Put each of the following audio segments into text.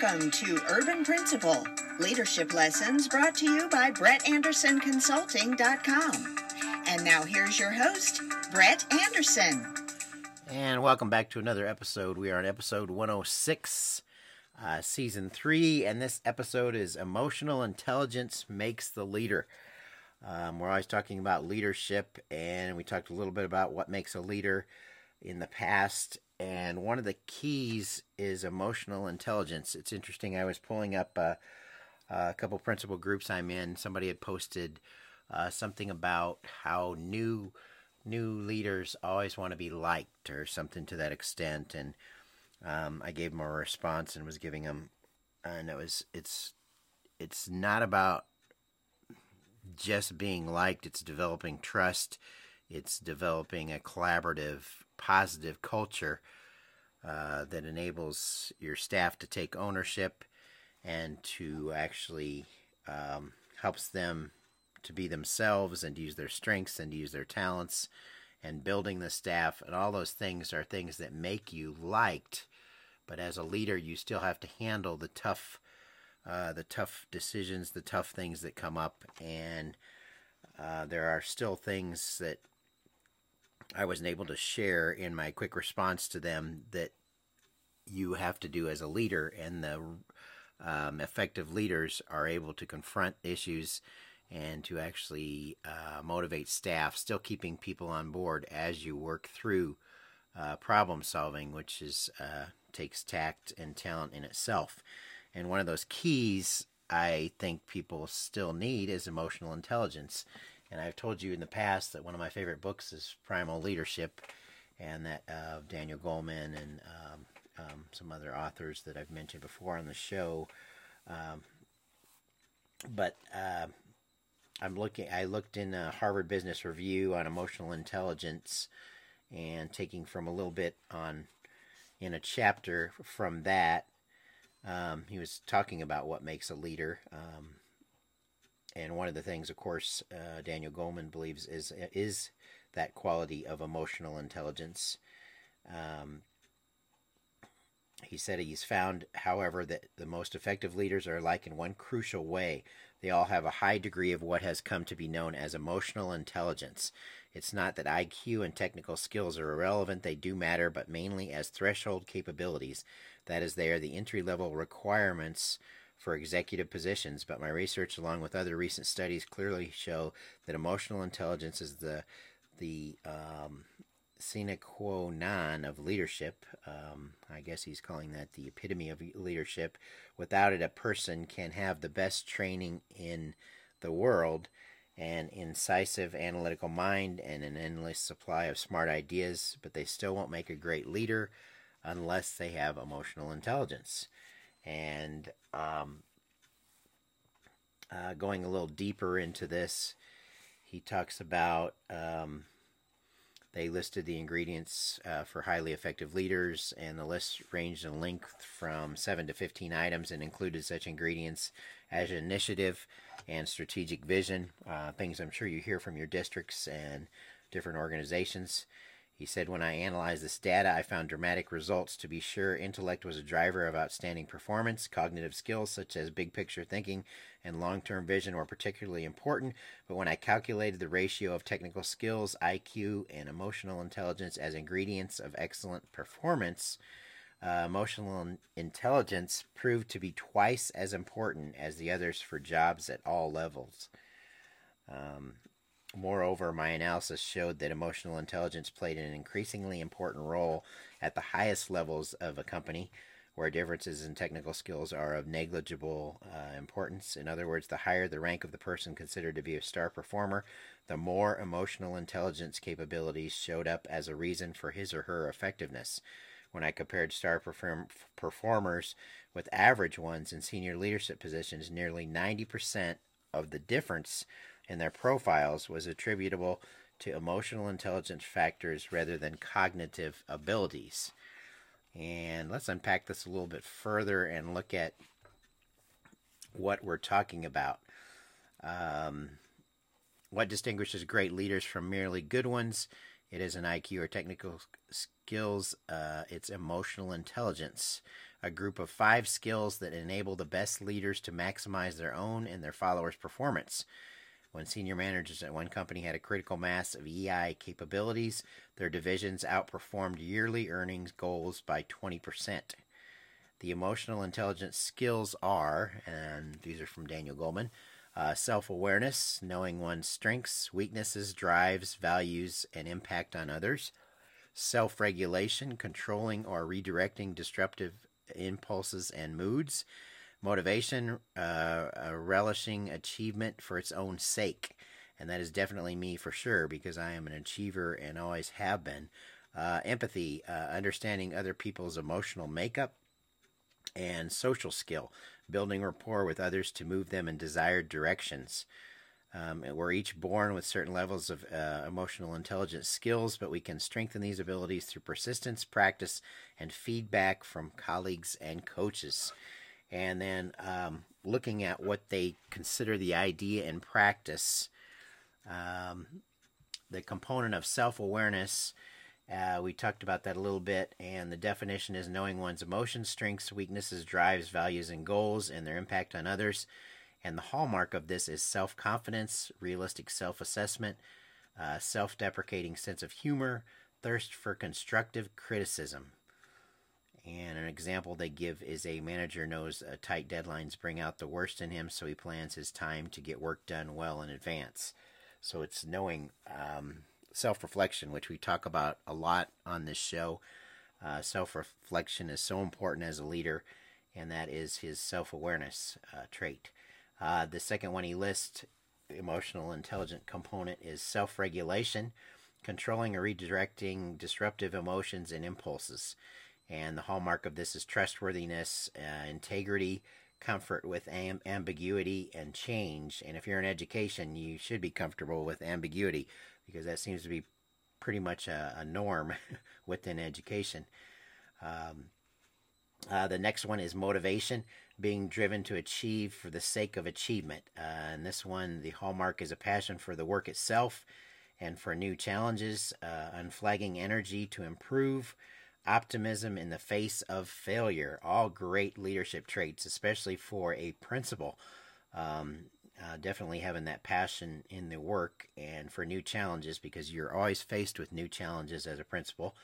Welcome to Urban Principal leadership lessons brought to you by BrettAndersonConsulting.com. And now here's your host, Brett Anderson. And welcome back to another episode. We are on episode 106, uh, season three, and this episode is Emotional Intelligence Makes the Leader. Um, we're always talking about leadership, and we talked a little bit about what makes a leader in the past. And one of the keys is emotional intelligence. It's interesting. I was pulling up uh, a couple principal groups I'm in. Somebody had posted uh, something about how new new leaders always want to be liked, or something to that extent. And um, I gave them a response and was giving them, and it was it's it's not about just being liked, it's developing trust, it's developing a collaborative, positive culture uh, that enables your staff to take ownership and to actually um, helps them to be themselves and use their strengths and use their talents and building the staff. And all those things are things that make you liked but as a leader you still have to handle the tough uh, the tough decisions, the tough things that come up, and uh, there are still things that I wasn't able to share in my quick response to them that you have to do as a leader, and the um, effective leaders are able to confront issues and to actually uh, motivate staff, still keeping people on board as you work through uh, problem solving, which is uh, takes tact and talent in itself. And one of those keys I think people still need is emotional intelligence. And I've told you in the past that one of my favorite books is Primal Leadership, and that of uh, Daniel Goleman and um, um, some other authors that I've mentioned before on the show. Um, but uh, I'm looking. I looked in a Harvard Business Review on emotional intelligence, and taking from a little bit on in a chapter from that um, he was talking about what makes a leader. And one of the things, of course, uh, Daniel Goleman believes is is that quality of emotional intelligence. Um, he said he's found, however, that the most effective leaders are alike in one crucial way. They all have a high degree of what has come to be known as emotional intelligence. It's not that IQ and technical skills are irrelevant, they do matter, but mainly as threshold capabilities. That is, they are the entry level requirements for executive positions, but my research, along with other recent studies, clearly show that emotional intelligence is the the um, sine qua non of leadership. Um, I guess he's calling that the epitome of leadership. Without it, a person can have the best training in the world, an incisive analytical mind, and an endless supply of smart ideas, but they still won't make a great leader unless they have emotional intelligence. And um, uh, going a little deeper into this, he talks about um, they listed the ingredients uh, for highly effective leaders, and the list ranged in length from 7 to 15 items and included such ingredients as initiative and strategic vision, uh, things I'm sure you hear from your districts and different organizations. He said, When I analyzed this data, I found dramatic results. To be sure, intellect was a driver of outstanding performance. Cognitive skills such as big picture thinking and long term vision were particularly important. But when I calculated the ratio of technical skills, IQ, and emotional intelligence as ingredients of excellent performance, uh, emotional intelligence proved to be twice as important as the others for jobs at all levels. Um, Moreover, my analysis showed that emotional intelligence played an increasingly important role at the highest levels of a company, where differences in technical skills are of negligible uh, importance. In other words, the higher the rank of the person considered to be a star performer, the more emotional intelligence capabilities showed up as a reason for his or her effectiveness. When I compared star perform- performers with average ones in senior leadership positions, nearly 90% of the difference in their profiles was attributable to emotional intelligence factors rather than cognitive abilities. And let's unpack this a little bit further and look at what we're talking about. Um, what distinguishes great leaders from merely good ones? It is an IQ or technical skills, uh, it's emotional intelligence. a group of five skills that enable the best leaders to maximize their own and their followers' performance. When senior managers at one company had a critical mass of EI capabilities, their divisions outperformed yearly earnings goals by 20%. The emotional intelligence skills are, and these are from Daniel Goleman, uh, self awareness, knowing one's strengths, weaknesses, drives, values, and impact on others, self regulation, controlling or redirecting disruptive impulses and moods, motivation, uh, relishing achievement for its own sake. And that is definitely me for sure because I am an achiever and always have been. Uh, empathy, uh, understanding other people's emotional makeup, and social skill, building rapport with others to move them in desired directions. Um, we're each born with certain levels of uh, emotional intelligence skills, but we can strengthen these abilities through persistence, practice, and feedback from colleagues and coaches. And then um, looking at what they consider the idea and practice, um, the component of self awareness. Uh, we talked about that a little bit, and the definition is knowing one's emotions, strengths, weaknesses, drives, values, and goals, and their impact on others. And the hallmark of this is self confidence, realistic self assessment, uh, self deprecating sense of humor, thirst for constructive criticism. And an example they give is a manager knows uh, tight deadlines bring out the worst in him, so he plans his time to get work done well in advance. So it's knowing um, self reflection, which we talk about a lot on this show. Uh, self reflection is so important as a leader, and that is his self awareness uh, trait. Uh, the second one he lists, emotional intelligent component, is self regulation, controlling or redirecting disruptive emotions and impulses. And the hallmark of this is trustworthiness, uh, integrity, comfort with am- ambiguity, and change. And if you're in education, you should be comfortable with ambiguity because that seems to be pretty much a, a norm within education. Um, uh, the next one is motivation, being driven to achieve for the sake of achievement. Uh, and this one, the hallmark is a passion for the work itself and for new challenges, uh, unflagging energy to improve, optimism in the face of failure. All great leadership traits, especially for a principal. Um, uh, definitely having that passion in the work and for new challenges because you're always faced with new challenges as a principal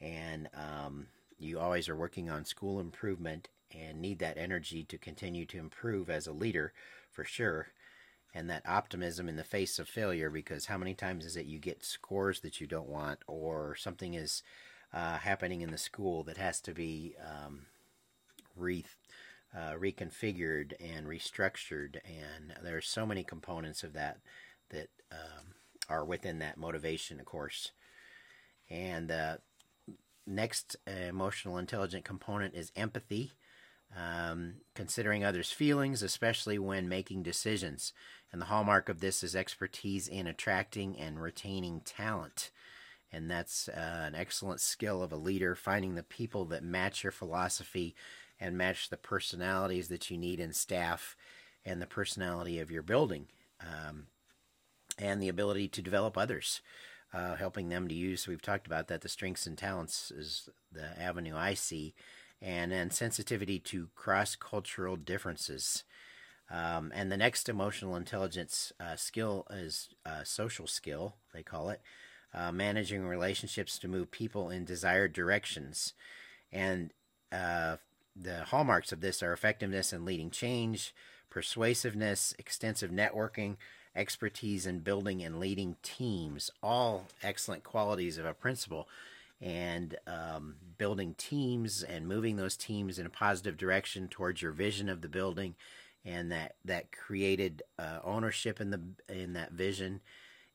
and um, you always are working on school improvement and need that energy to continue to improve as a leader for sure and that optimism in the face of failure because how many times is it you get scores that you don't want or something is uh, happening in the school that has to be um, re- uh, reconfigured and restructured, and there are so many components of that that um, are within that motivation, of course. And the uh, next emotional intelligent component is empathy, um, considering others' feelings, especially when making decisions. And the hallmark of this is expertise in attracting and retaining talent. And that's uh, an excellent skill of a leader, finding the people that match your philosophy and match the personalities that you need in staff and the personality of your building um, and the ability to develop others uh, helping them to use we've talked about that the strengths and talents is the avenue i see and then sensitivity to cross-cultural differences. Um, and the next emotional intelligence uh, skill is uh, social skill they call it uh, managing relationships to move people in desired directions and uh, the hallmarks of this are effectiveness in leading change, persuasiveness, extensive networking, expertise in building and leading teams. All excellent qualities of a principal. And um, building teams and moving those teams in a positive direction towards your vision of the building, and that that created uh, ownership in the in that vision,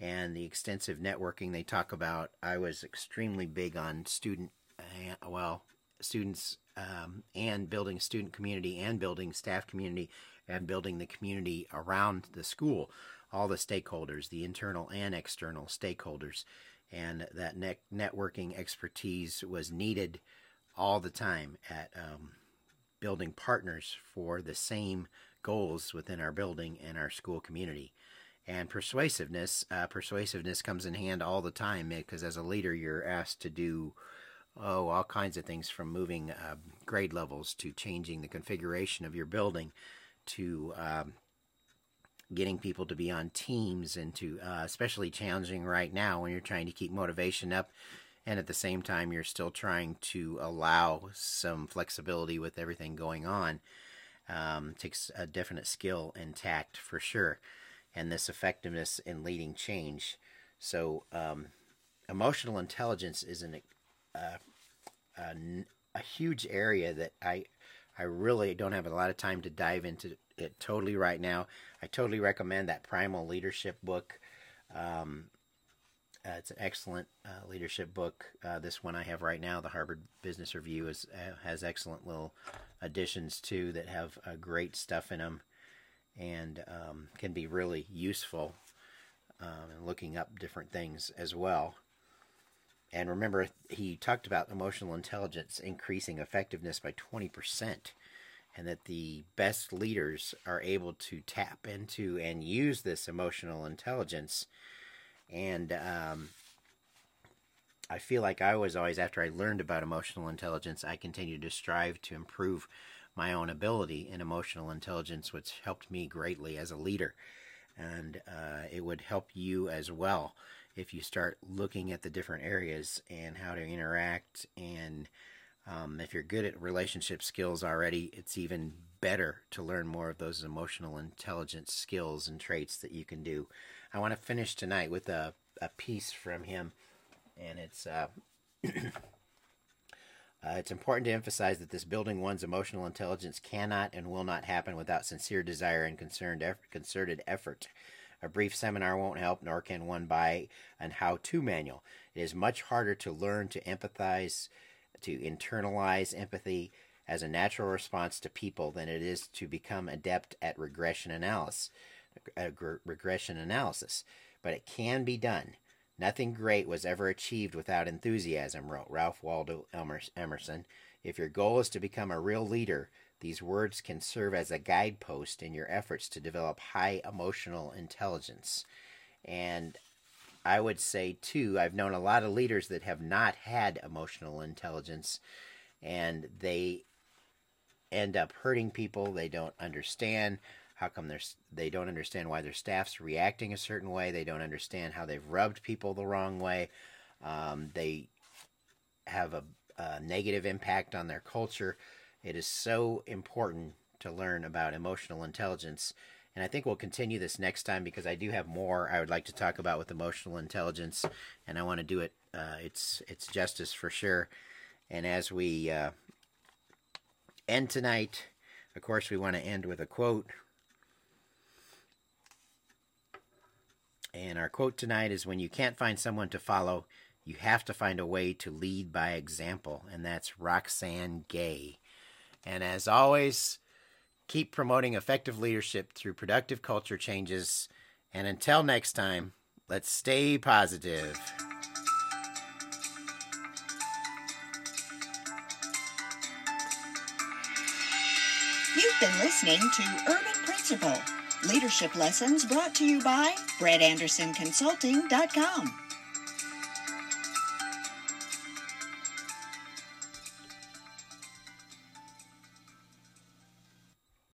and the extensive networking they talk about. I was extremely big on student, uh, well, students um, and building student community and building staff community and building the community around the school, all the stakeholders, the internal and external stakeholders. And that ne- networking expertise was needed all the time at um, building partners for the same goals within our building and our school community. And persuasiveness, uh, persuasiveness comes in hand all the time because as a leader, you're asked to do oh, all kinds of things from moving uh, grade levels to changing the configuration of your building to um, getting people to be on teams and to uh, especially challenging right now when you're trying to keep motivation up and at the same time you're still trying to allow some flexibility with everything going on um, takes a definite skill and tact for sure and this effectiveness in leading change so um, emotional intelligence is an, uh, a, a huge area that I I really don't have a lot of time to dive into it totally right now. I totally recommend that Primal Leadership book. Um, uh, it's an excellent uh, leadership book. Uh, this one I have right now, the Harvard Business Review, is uh, has excellent little additions too that have uh, great stuff in them, and um, can be really useful um, in looking up different things as well. And remember, he talked about emotional intelligence increasing effectiveness by 20%, and that the best leaders are able to tap into and use this emotional intelligence. And um, I feel like I was always, after I learned about emotional intelligence, I continued to strive to improve my own ability in emotional intelligence, which helped me greatly as a leader. And uh, it would help you as well if you start looking at the different areas and how to interact and um, if you're good at relationship skills already it's even better to learn more of those emotional intelligence skills and traits that you can do i want to finish tonight with a, a piece from him and it's uh, Uh, it's important to emphasize that this building one's emotional intelligence cannot and will not happen without sincere desire and effort, concerted effort. A brief seminar won't help, nor can one buy an how to manual. It is much harder to learn to empathize, to internalize empathy as a natural response to people than it is to become adept at regression analysis. Uh, regression analysis, but it can be done. Nothing great was ever achieved without enthusiasm, wrote Ralph Waldo Emerson. If your goal is to become a real leader, these words can serve as a guidepost in your efforts to develop high emotional intelligence. And I would say, too, I've known a lot of leaders that have not had emotional intelligence and they end up hurting people. They don't understand how come they're, they don't understand why their staff's reacting a certain way. They don't understand how they've rubbed people the wrong way. Um, they have a, a negative impact on their culture. It is so important to learn about emotional intelligence. And I think we'll continue this next time because I do have more I would like to talk about with emotional intelligence, and I want to do it. Uh, it's it's justice for sure. And as we uh, end tonight, of course, we want to end with a quote. And our quote tonight is When you can't find someone to follow, you have to find a way to lead by example. And that's Roxane Gay. And as always, keep promoting effective leadership through productive culture changes. And until next time, let's stay positive. You've been listening to Urban Principal Leadership Lessons brought to you by BrettAndersonConsulting.com.